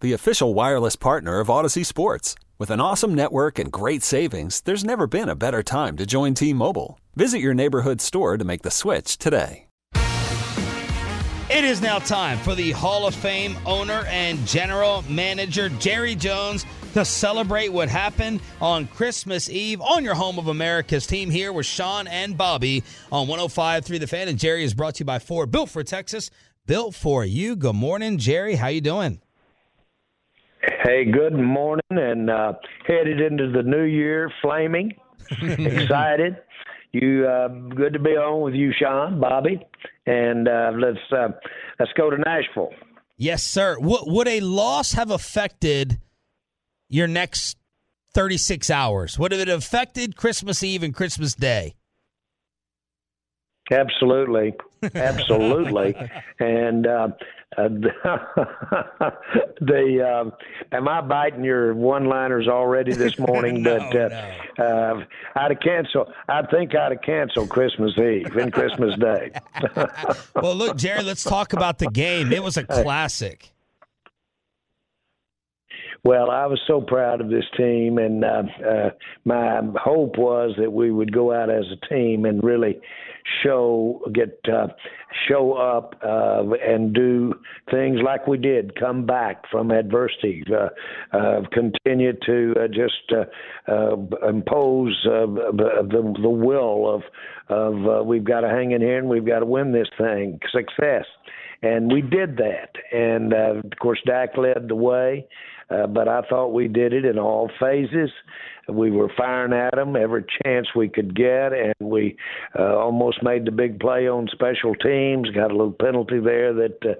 the official wireless partner of Audacy Sports. With an awesome network and great savings, there's never been a better time to join T Mobile. Visit your neighborhood store to make the switch today. It is now time for the Hall of Fame owner and general manager Jerry Jones to celebrate what happened on Christmas Eve on your home of America's team here with Sean and Bobby on 105.3 The Fan. And Jerry is brought to you by Ford, built for Texas, built for you. Good morning, Jerry. How you doing? Hey, good morning, and uh, headed into the new year, flaming, excited. You uh, good to be on with you, Sean, Bobby, and uh, let's uh, let's go to Nashville. Yes, sir. W- would a loss have affected your next 36 hours? Would it have affected Christmas Eve and Christmas Day? Absolutely, absolutely, and uh, uh, the uh, am I biting your one-liners already this morning? no, but uh, no. uh, I'd have cancel. I think I'd have canceled Christmas Eve and Christmas Day. well, look, Jerry, let's talk about the game. It was a classic. Well, I was so proud of this team, and uh, uh, my hope was that we would go out as a team and really show, get, uh, show up, uh, and do things like we did. Come back from adversity, uh, uh, continue to uh, just uh, uh, impose uh, the the will of of uh, we've got to hang in here and we've got to win this thing. Success and we did that. And uh, of course, Dak led the way, but I thought we did it in all phases. We were firing at them every chance we could get, and we uh, almost made the big play on special teams. Got a little penalty there that uh,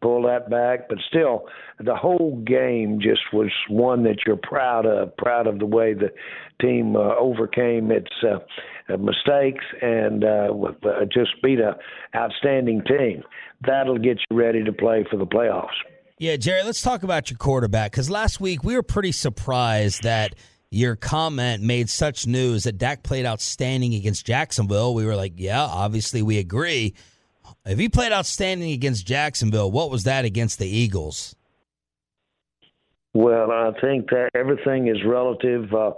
pulled that back, but still, the whole game just was one that you're proud of. Proud of the way the team uh, overcame its uh, uh, mistakes and uh, uh, just beat a outstanding team. That'll get you ready to play for the playoffs. Yeah, Jerry, let's talk about your quarterback because last week we were pretty surprised that your comment made such news that Dak played outstanding against Jacksonville. We were like, yeah, obviously we agree. If he played outstanding against Jacksonville, what was that against the Eagles? Well, I think that everything is relative. Uh,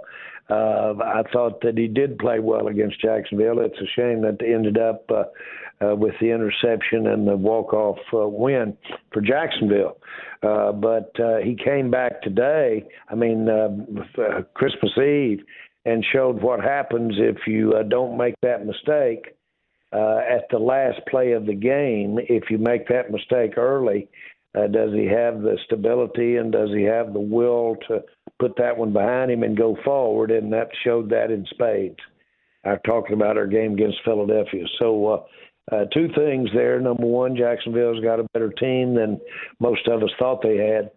uh, I thought that he did play well against Jacksonville. It's a shame that they ended up uh, uh, with the interception and the walk-off uh, win for Jacksonville. Uh, but uh, he came back today. I mean, uh, uh, Christmas Eve, and showed what happens if you uh, don't make that mistake uh, at the last play of the game. If you make that mistake early, uh, does he have the stability and does he have the will to put that one behind him and go forward? And that showed that in spades. I'm talking about our game against Philadelphia. So, uh, uh, two things there. Number one, Jacksonville's got a better team than most of us thought they had,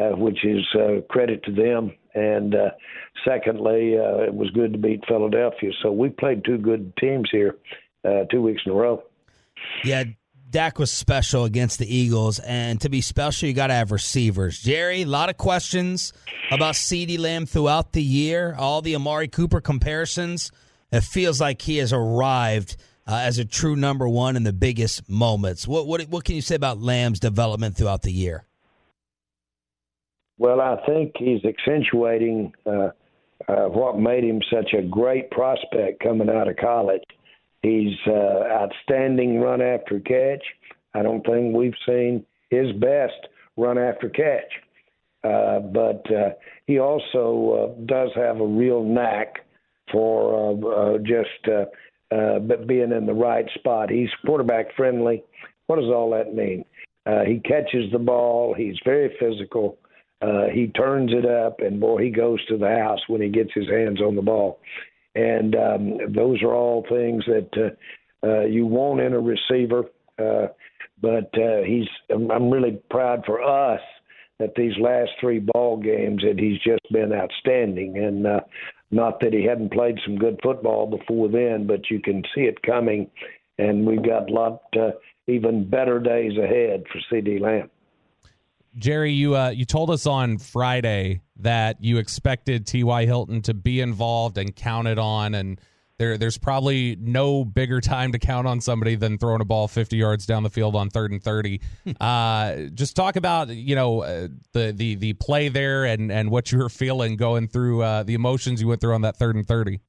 uh, which is uh, credit to them. And uh, secondly, uh, it was good to beat Philadelphia. So we played two good teams here uh, two weeks in a row. Yeah, Dak was special against the Eagles, and to be special, you got to have receivers. Jerry, a lot of questions about CeeDee Lamb throughout the year, all the Amari Cooper comparisons. It feels like he has arrived uh, as a true number one in the biggest moments. What, what what can you say about Lamb's development throughout the year? Well, I think he's accentuating uh, uh, what made him such a great prospect coming out of college. He's uh, outstanding run after catch. I don't think we've seen his best run after catch. Uh, but uh, he also uh, does have a real knack for uh, uh, just uh, uh, but being in the right spot. He's quarterback friendly. What does all that mean? Uh, he catches the ball. He's very physical. Uh, he turns it up, and boy, he goes to the house when he gets his hands on the ball. And um, those are all things that uh, uh, you want in a receiver. Uh, but uh, he's. I'm really proud for us that these last three ball games that he's just been outstanding. And uh, not that he hadn't played some good football before then, but you can see it coming. And we've got a lot uh, even better days ahead for CeeDee Lamb. Jerry, you uh, you told us on Friday that you expected T.Y. Hilton to be involved and counted on, and there there's probably no bigger time to count on somebody than throwing a ball 50 yards down the field on third and 30. uh, just talk about you know uh, the the the play there and and what you were feeling going through uh, the emotions you went through on that third and 30.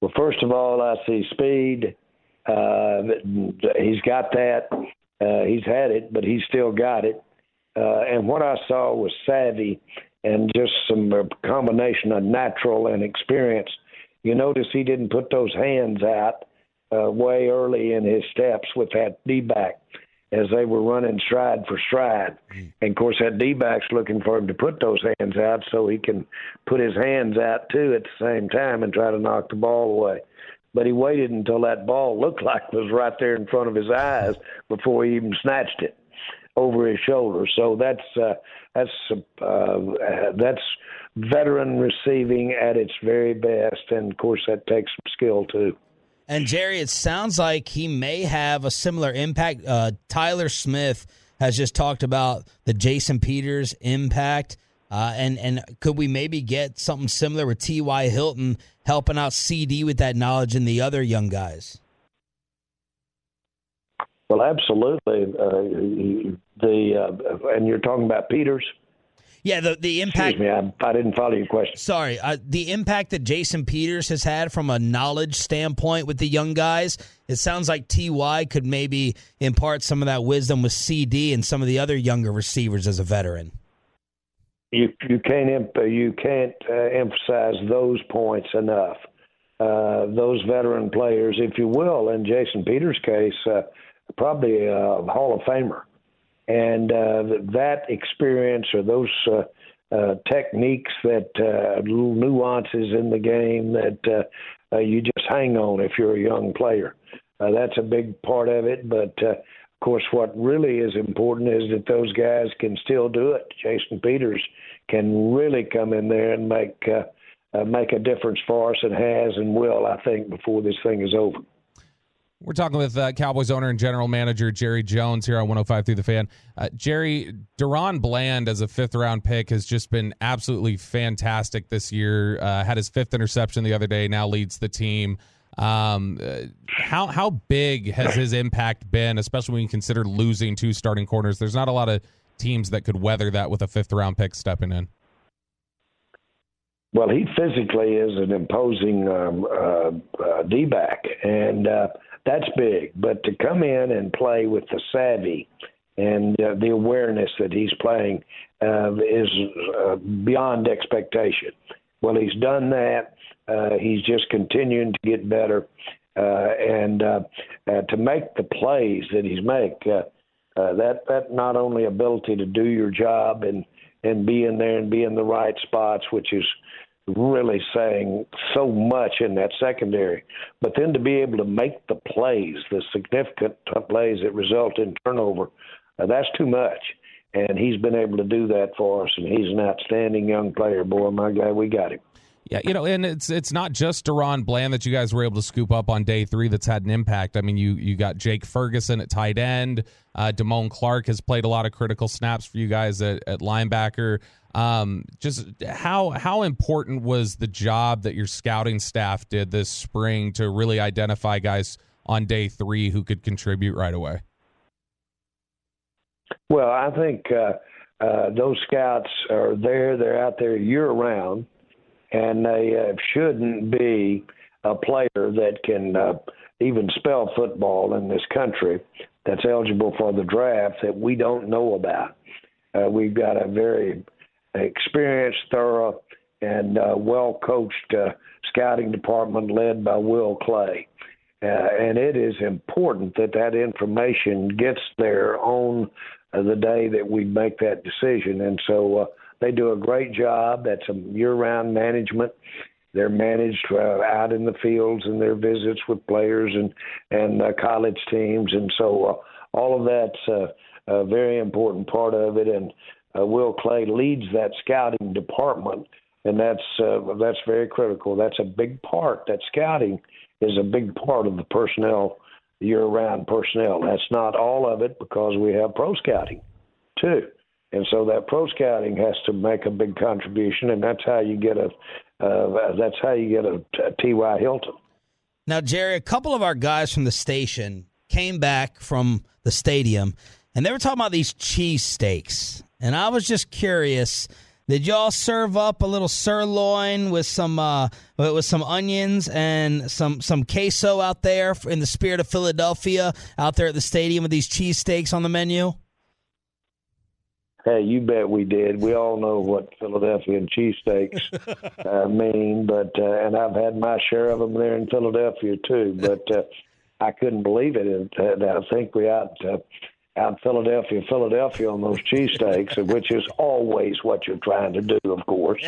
Well, first of all, I see speed. Uh, he's got that. Uh, he's had it, but he's still got it. Uh, and what I saw was savvy and just some combination of natural and experience. You notice he didn't put those hands out uh, way early in his steps with that D back as they were running stride for stride. Mm. And of course, that D back's looking for him to put those hands out so he can put his hands out too at the same time and try to knock the ball away but he waited until that ball looked like it was right there in front of his eyes before he even snatched it over his shoulder. So that's uh, that's uh, that's veteran receiving at its very best, and of course that takes some skill too. And Jerry, it sounds like he may have a similar impact. Uh, Tyler Smith has just talked about the Jason Peters impact. Uh, and and could we maybe get something similar with T.Y. Hilton helping out CeeDee with that knowledge and the other young guys? Well, absolutely. Uh, the uh, and you're talking about Peters. Yeah, the the impact. Excuse me, I, I didn't follow your question. Sorry, uh, the impact that Jason Peters has had from a knowledge standpoint with the young guys. It sounds like Ty could maybe impart some of that wisdom with CeeDee and some of the other younger receivers as a veteran you you can't you can't uh, emphasize those points enough. Uh, those veteran players, if you will, in Jason Peters' case, uh, probably a Hall of Famer, and uh, that experience or those uh, uh, techniques, that little nuances in the game that you just hang on if you're a young player. that's a big part of it, but of course, what really is important is that those guys can still do it. Jason Peters can really come in there and make uh, uh, make a difference for us, and has and will, I think, before this thing is over. We're talking with uh, Cowboys owner and general manager Jerry Jones here on 105 through the fan. Uh, Jerry, DaRon Bland as a fifth round pick has just been absolutely fantastic this year. Uh, had his fifth interception the other day. Now leads the team. Um, uh, how how big has his impact been, especially when you consider losing two starting corners? There's not a lot of teams that could weather that with a fifth round pick stepping in. Well, he physically is an imposing um, uh, uh, D back, and uh, that's big. But to come in and play with the savvy and uh, the awareness that he's playing uh, is uh, beyond expectation. Well, he's done that. Uh, he's just continuing to get better, uh, and uh, uh, to make the plays that he's make. Uh, uh, that that not only ability to do your job and and be in there and be in the right spots, which is really saying so much in that secondary, but then to be able to make the plays, the significant plays that result in turnover, uh, that's too much. And he's been able to do that for us, and he's an outstanding young player. Boy, my guy, we got him. Yeah, you know, and it's it's not just DaRon Bland that you guys were able to scoop up on day three that's had an impact. I mean, you you got Jake Ferguson at tight end. Uh, Damone Clark has played a lot of critical snaps for you guys at, at linebacker. Um, just how how important was the job that your scouting staff did this spring to really identify guys on day three who could contribute right away? Well, I think uh, uh, those scouts are there. They're out there year round and they uh, shouldn't be a player that can uh, even spell football in this country that's eligible for the draft that we don't know about. Uh, we've got a very experienced, thorough, and uh, well coached uh, scouting department led by Will McClay. Uh, and it is important that that information gets there on uh, the day that we make that decision. And so uh, they do a great job. That's a year round management. They're managed uh, out in the fields and their visits with players and and uh, college teams, and so uh, all of that's uh, a very important part of it. And uh, Will McClay leads that scouting department, and that's uh, that's very critical. That's a big part. That scouting is a big part of the personnel, year-round personnel. That's not all of it because we have pro scouting, too. And so that pro scouting has to make a big contribution, and that's how you get a uh, that's how you get a, a T.Y. Hilton. Now, Jerry, a couple of our guys from the station came back from the stadium, and they were talking about these cheese steaks. And I was just curious. Did y'all serve up a little sirloin with some uh, with some onions and some some queso out there in the spirit of Philadelphia out there at the stadium with these cheesesteaks on the menu? Hey, you bet we did. We all know what Philadelphia and cheesesteaks uh, mean, but uh, and I've had my share of them there in Philadelphia too. But uh, I couldn't believe it. And uh, I think we out uh, out Philadelphia, Philadelphia on those cheesesteaks, which is always what you're trying to do, of course.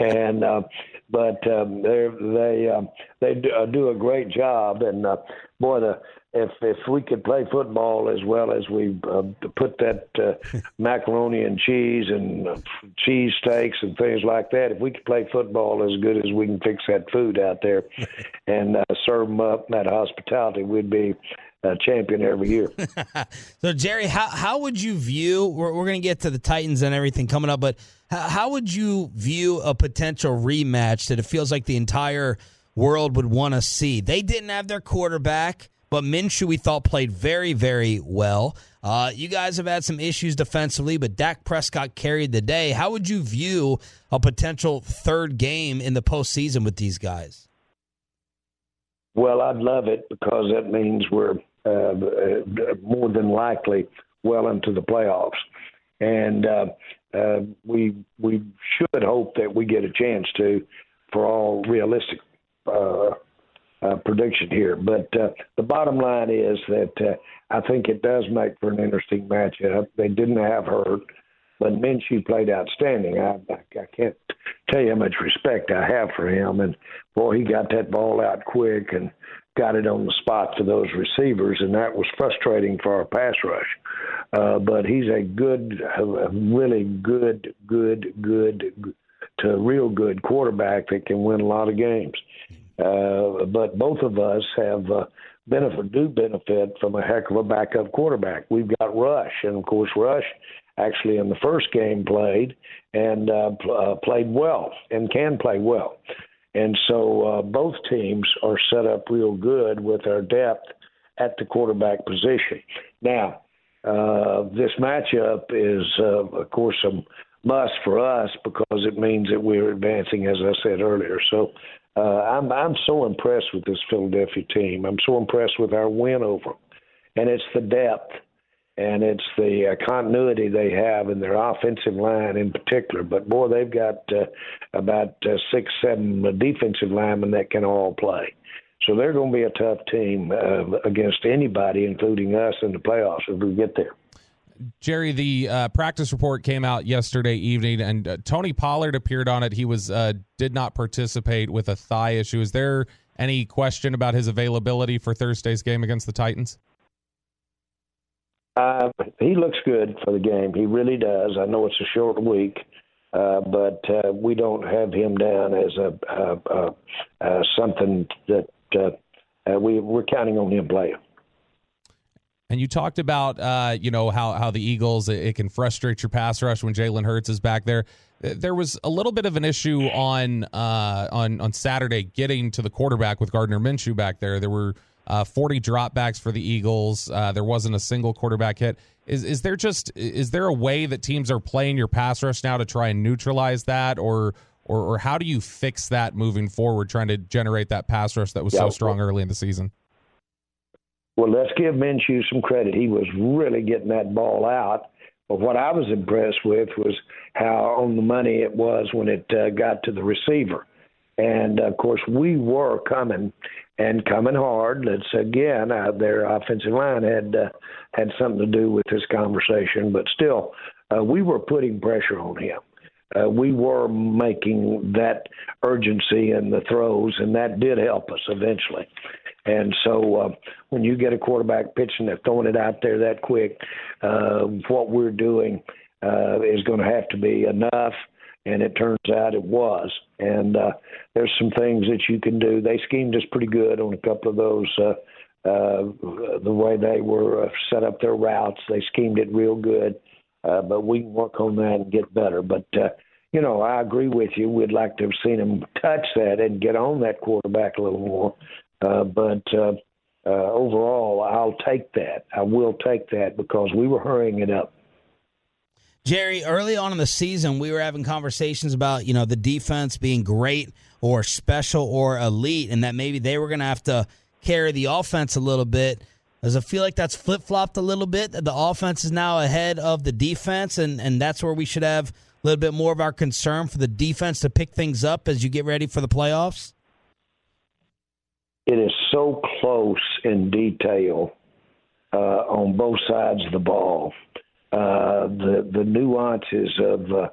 and uh, but um, they they um, they do, uh, do a great job, and uh, boy, the if if we could play football as well as we uh, put that uh, macaroni and cheese and uh, cheese steaks and things like that, if we could play football as good as we can fix that food out there and uh, serve them up that hospitality, we'd be a champion every year. so Jerry, how how would you view? We're, we're going to get to the Titans and everything coming up, but how, how would you view a potential rematch that it feels like the entire world would want to see? They didn't have their quarterback. But Minshew, we thought, played very, very well. Uh, you guys have had some issues defensively, but Dak Prescott carried the day. How would you view a potential third game in the postseason with these guys? Well, I'd love it because that means we're uh, more than likely well into the playoffs, and uh, uh, we we should hope that we get a chance to, for all realistic uh, prediction here. But uh, the bottom line is that uh, I think it does make for an interesting matchup. They didn't have Hurts, but Minshew played outstanding. I, I, I can't tell you how much respect I have for him. And boy, he got that ball out quick and got it on the spot to those receivers, and that was frustrating for our pass rush. Uh, but he's a good, a really good, good, good, to real good quarterback that can win a lot of games. Uh, but both of us have uh, benefit do benefit from a heck of a backup quarterback. We've got Rush, and of course Rush actually in the first game played and uh, pl- uh, played well and can play well. And so uh, both teams are set up real good with our depth at the quarterback position. Now, uh, this matchup is, uh, of course, a must for us because it means that we're advancing, as I said earlier. So uh, I'm I'm so impressed with this Philadelphia team. I'm so impressed with our win over them, and it's the depth and it's the uh, continuity they have in their offensive line in particular. But boy, they've got uh, about uh, six, seven defensive linemen that can all play. So they're going to be a tough team uh, against anybody, including us in the playoffs if we get there. Jerry, the uh, practice report came out yesterday evening, and uh, Tony Pollard appeared on it. He was uh, did not participate with a thigh issue. Is there any question about his availability for Thursday's game against the Titans? Uh, he looks good for the game. He really does. I know it's a short week, uh, but uh, we don't have him down as a something that we we're counting on him playing. And you talked about, uh, you know, how how the Eagles it, it, can frustrate your pass rush when Jalen Hurts is back there. There was a little bit of an issue on uh, on on Saturday getting to the quarterback with Gardner Minshew back there. There were uh, 40 dropbacks for the Eagles. Uh, there wasn't a single quarterback hit. Is is there just is there a way that teams are playing your pass rush now to try and neutralize that, or or, or how do you fix that moving forward, trying to generate that pass rush that was yeah, so strong early in the season? Well, let's give Minshew some credit. He was really getting that ball out. But what I was impressed with was how on the money it was when it uh, got to the receiver. And of course, we were coming and coming hard. That's again, uh, their offensive line had uh, had something to do with this conversation, but still, uh, we were putting pressure on him. Uh, we were making that urgency in the throws, and that did help us eventually. And so, uh, when you get a quarterback pitching and throwing it out there that quick, uh, what we're doing uh, is going to have to be enough and it turns out it was. And uh, there's some things that you can do. They schemed us pretty good on a couple of those. Uh, uh, the way they were uh, set up their routes, they schemed it real good. Uh, but we can work on that and get better. But uh, you know, I agree with you. We'd like to have seen them touch that and get on that quarterback a little more. Uh, but uh, uh, overall, I'll take that. I will take that because we were hurrying it up. Jerry, early on in the season, we were having conversations about, you know, the defense being great or special or elite, and that maybe they were going to have to carry the offense a little bit. Does it feel like that's flip flopped a little bit? The offense is now ahead of the defense, and, and that's where we should have a little bit more of our concern for the defense to pick things up as you get ready for the playoffs? It is so close in detail uh, on both sides of the ball. Uh, the the nuances of uh,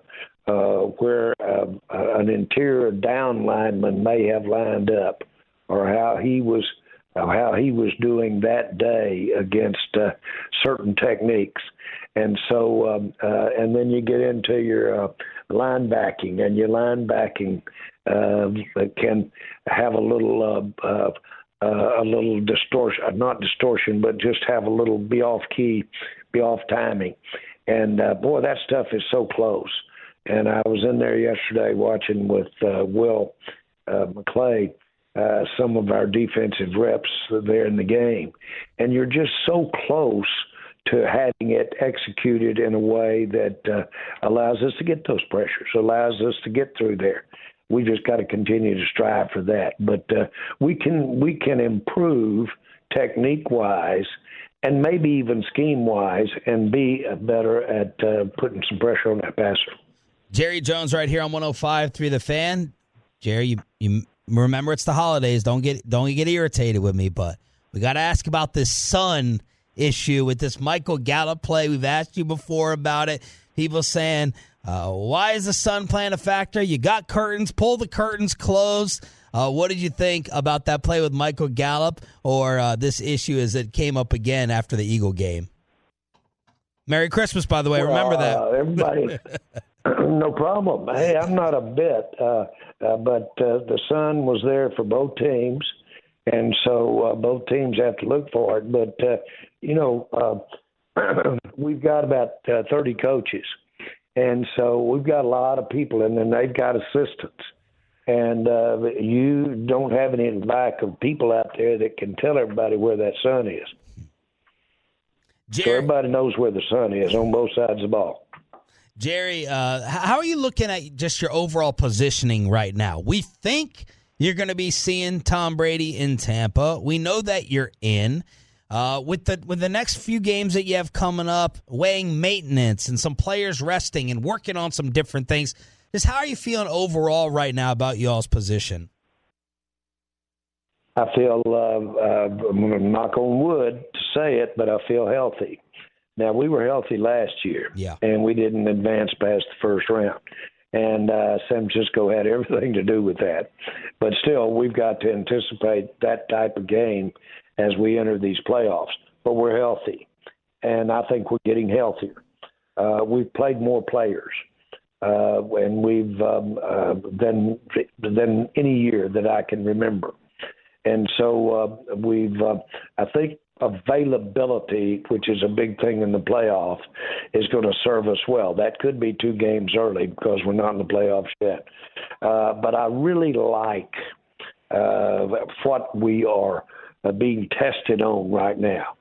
uh, where uh, an interior down lineman may have lined up, or how he was how he was doing that day against uh, certain techniques, and so um, uh, and then you get into your uh, linebacking, and your linebacking uh, can have a little. Uh, uh, uh, a little distortion, not distortion, but just have a little be off key be off timing. And uh, boy, that stuff is so close. And I was in there yesterday watching with uh, Will uh, McClay, uh, some of our defensive reps there in the game, and you're just so close to having it executed in a way that uh, allows us to get those pressures, allows us to get through there. We just got to continue to strive for that. But uh, we can we can improve technique wise and maybe even scheme wise, and be better at uh, putting some pressure on that passer. Jerry Jones, right here on 105 through the fan. Jerry, you, you remember it's the holidays. Don't get don't get irritated with me, but we got to ask about this sun issue with this Michael Gallup play. We've asked you before about it. People saying, uh, "Why is the sun playing a factor?" You got curtains. Pull the curtains closed. Uh, what did you think about that play with Michael Gallup or uh, this issue as it came up again after the Eagle game? Merry Christmas, by the way. Remember that. Everybody, no problem. Hey, I'm not a bit, uh, uh, but uh, the sun was there for both teams, and so both teams have to look for it. But you know, we've got about 30 coaches, and so we've got a lot of people, in there, and then they've got assistants and uh, you don't have any lack of people out there that can tell everybody where that sun is. Jerry, so everybody knows where the sun is on both sides of the ball. Jerry, uh, how are you looking at just your overall positioning right now? We think you're going to be seeing Tom Brady in Tampa. We know that you're in. Uh, with the with the next few games that you have coming up, weighing maintenance and some players resting and working on some different things. Just how are you feeling overall right now about y'all's position? I feel, uh, uh, I'm going to knock on wood to say it, but I feel healthy. Now, we were healthy last year, yeah. and we didn't advance past the first round. And uh, San Francisco had everything to do with that. But still, we've got to anticipate that type of game as we enter these playoffs. But we're healthy, and I think we're getting healthier. Uh, we've played more players uh, and we've um, uh, than than any year that I can remember. And so uh, we've, uh, I think, availability, which is a big thing in the playoff, is going to serve us well. That could be two games early because we're not in the playoffs yet. Uh, but I really like uh, what we are uh, being tested on right now.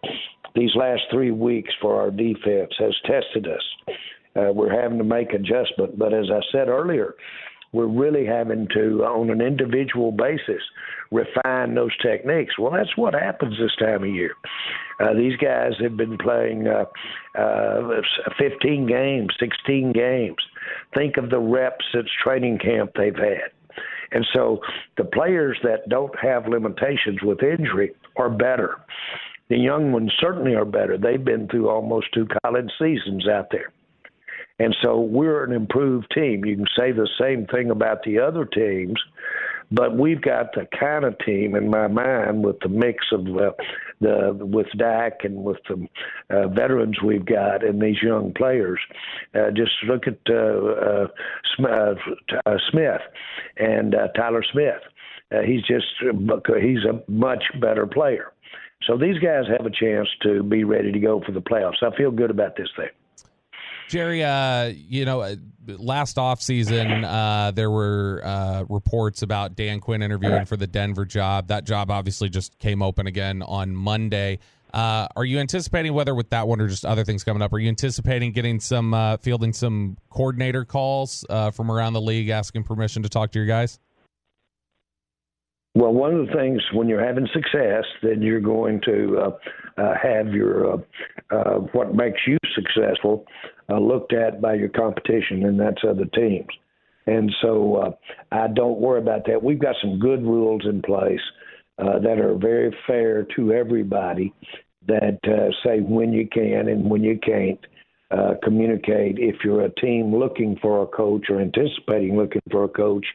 These last three weeks for our defense has tested us uh, we're having to make adjustment. But as I said earlier, we're really having to, on an individual basis, refine those techniques. Well, that's what happens this time of year. Uh, these guys have been playing uh, uh, 15 games, 16 games. Think of the reps at training camp they've had. And so the players that don't have limitations with injury are better. The young ones certainly are better. They've been through almost two college seasons out there. And so we're an improved team. You can say the same thing about the other teams, but we've got the kind of team in my mind with the mix of uh, the with Dak and with the uh, veterans we've got and these young players. Uh, just look at uh, uh, uh, uh, Smith and uh, Tyler Smith. Uh, he's just he's a much better player. So these guys have a chance to be ready to go for the playoffs. I feel good about this thing. Jerry, uh, you know, uh, last offseason, uh, there were uh, reports about Dan Quinn interviewing for the Denver job. That job obviously just came open again on Monday. Uh, are you anticipating whether with that one or just other things coming up? Are you anticipating getting some uh, fielding some coordinator calls uh, from around the league asking permission to talk to your guys? Well, one of the things when you're having success, then you're going to uh, uh, have your uh, uh, what makes you successful uh, looked at by your competition, and that's other teams. And so uh, I don't worry about that. We've got some good rules in place that are very fair to everybody that say when you can and when you can't. Uh, communicate if you're a team looking for a coach or anticipating looking for a coach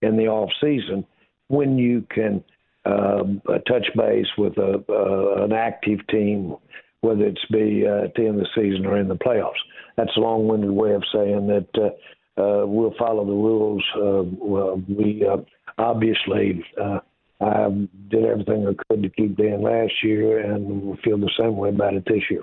in the off season when you can um, uh, touch base with a, uh, an active team, whether it's be uh, at the end of the season or in the playoffs. That's a long-winded way of saying that uh, uh, we'll follow the rules. Uh, well, we obviously I did everything I could to keep Dan last year, and we feel the same way about it this year.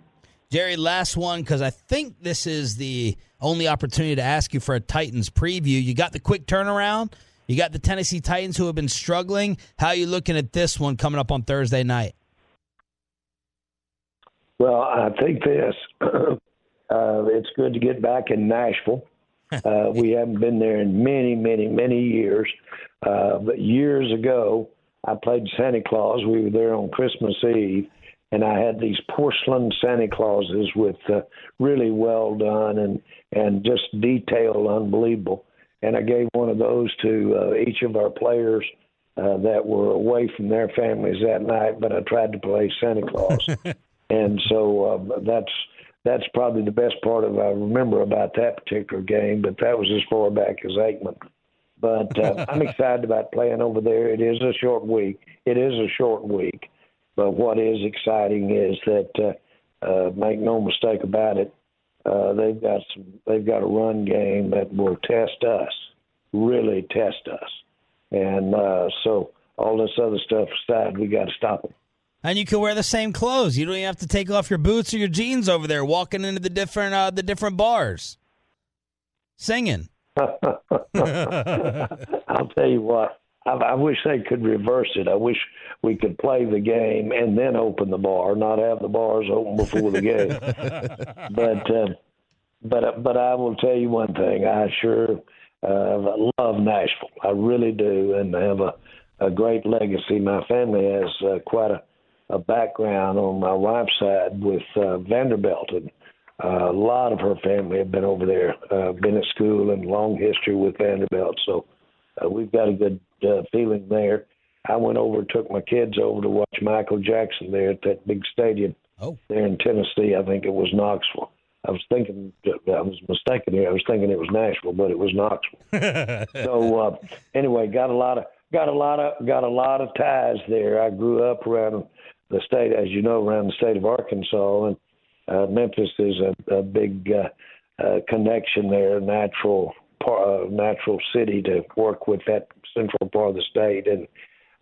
Jerry, last one because I think this is the only opportunity to ask you for a Titans preview. You got the quick turnaround. You got the Tennessee Titans who have been struggling. How are you looking at this one coming up on Thursday night? Well, I think this. uh, it's good to get back in Nashville. Uh, we haven't been there in many, many, many years. Uh, but years ago, I played Santa Claus. We were there on Christmas Eve, and I had these porcelain Santa Clauses with uh, really well done and and just detailed, unbelievable and I gave one of those to uh, each of our players uh, that were away from their families that night. But I tried to play Santa Claus, and so uh, that's that's probably the best part of I remember about that particular game. But that was as far back as Aikman. But uh, I'm excited about playing over there. It is a short week. It is a short week, but what is exciting is that uh, uh, make no mistake about it uh, they've got some. They've got a run game that will test us, really test us, and uh, so all this other stuff aside, we got to stop them. And you can wear the same clothes. You don't even have to take off your boots or your jeans over there, walking into the different uh, the different bars, singing. I'll tell you what. I, I wish they could reverse it. I wish we could play the game and then open the bar, not have the bars open before the game. but uh, but but I will tell you one thing. I sure uh, love Nashville. I really do, and have a a great legacy. My family has uh, quite a a background on my wife's side with uh, Vanderbilt, and uh, a lot of her family have been over there, uh, been at school, and long history with Vanderbilt. So uh, we've got a good uh, feeling there. I went over, took my kids over to watch Michael Jackson there at that big stadium oh. there in Tennessee. I think it was Knoxville. I was thinking, I was mistaken here. I was thinking it was Nashville, but it was Knoxville. so uh, anyway, got a lot of got a lot of got a lot of ties there. I grew up around the state, as you know, around the state of Arkansas, and uh, Memphis is a, a big uh, uh, connection there, natural part, uh, natural city to work with that central part of the state and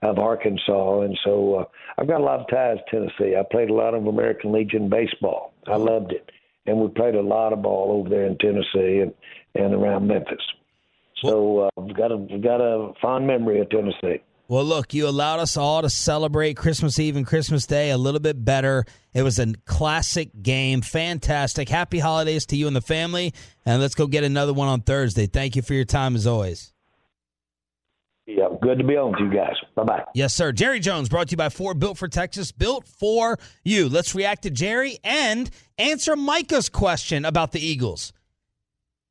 of Arkansas, and so uh, I've got a lot of ties to Tennessee. I played a lot of American Legion baseball. I loved it, and we played a lot of ball over there in Tennessee and and around Memphis. So uh, I've got a got a fond memory of Tennessee. Well, look, you allowed us all to celebrate Christmas Eve and Christmas Day a little bit better. It was a classic game. Fantastic. Happy holidays to you and the family. And let's go get another one on Thursday. Thank you for your time as always. Yeah, good to be on with you guys. Bye bye. Yes, sir. Jerry Jones brought to you by Ford, built for Texas, built for you. Let's react to Jerry and answer Micah's question about the Eagles.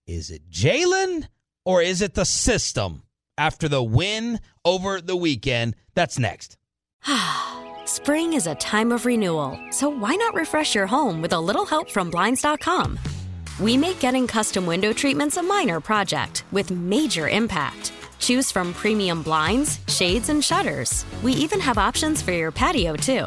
Is it Jalen or is it the system after the win over the weekend? That's next. Spring is a time of renewal, so why not refresh your home with a little help from Blinds.com? We make getting custom window treatments a minor project with major impact. Choose from premium blinds, shades, and shutters. We even have options for your patio, too.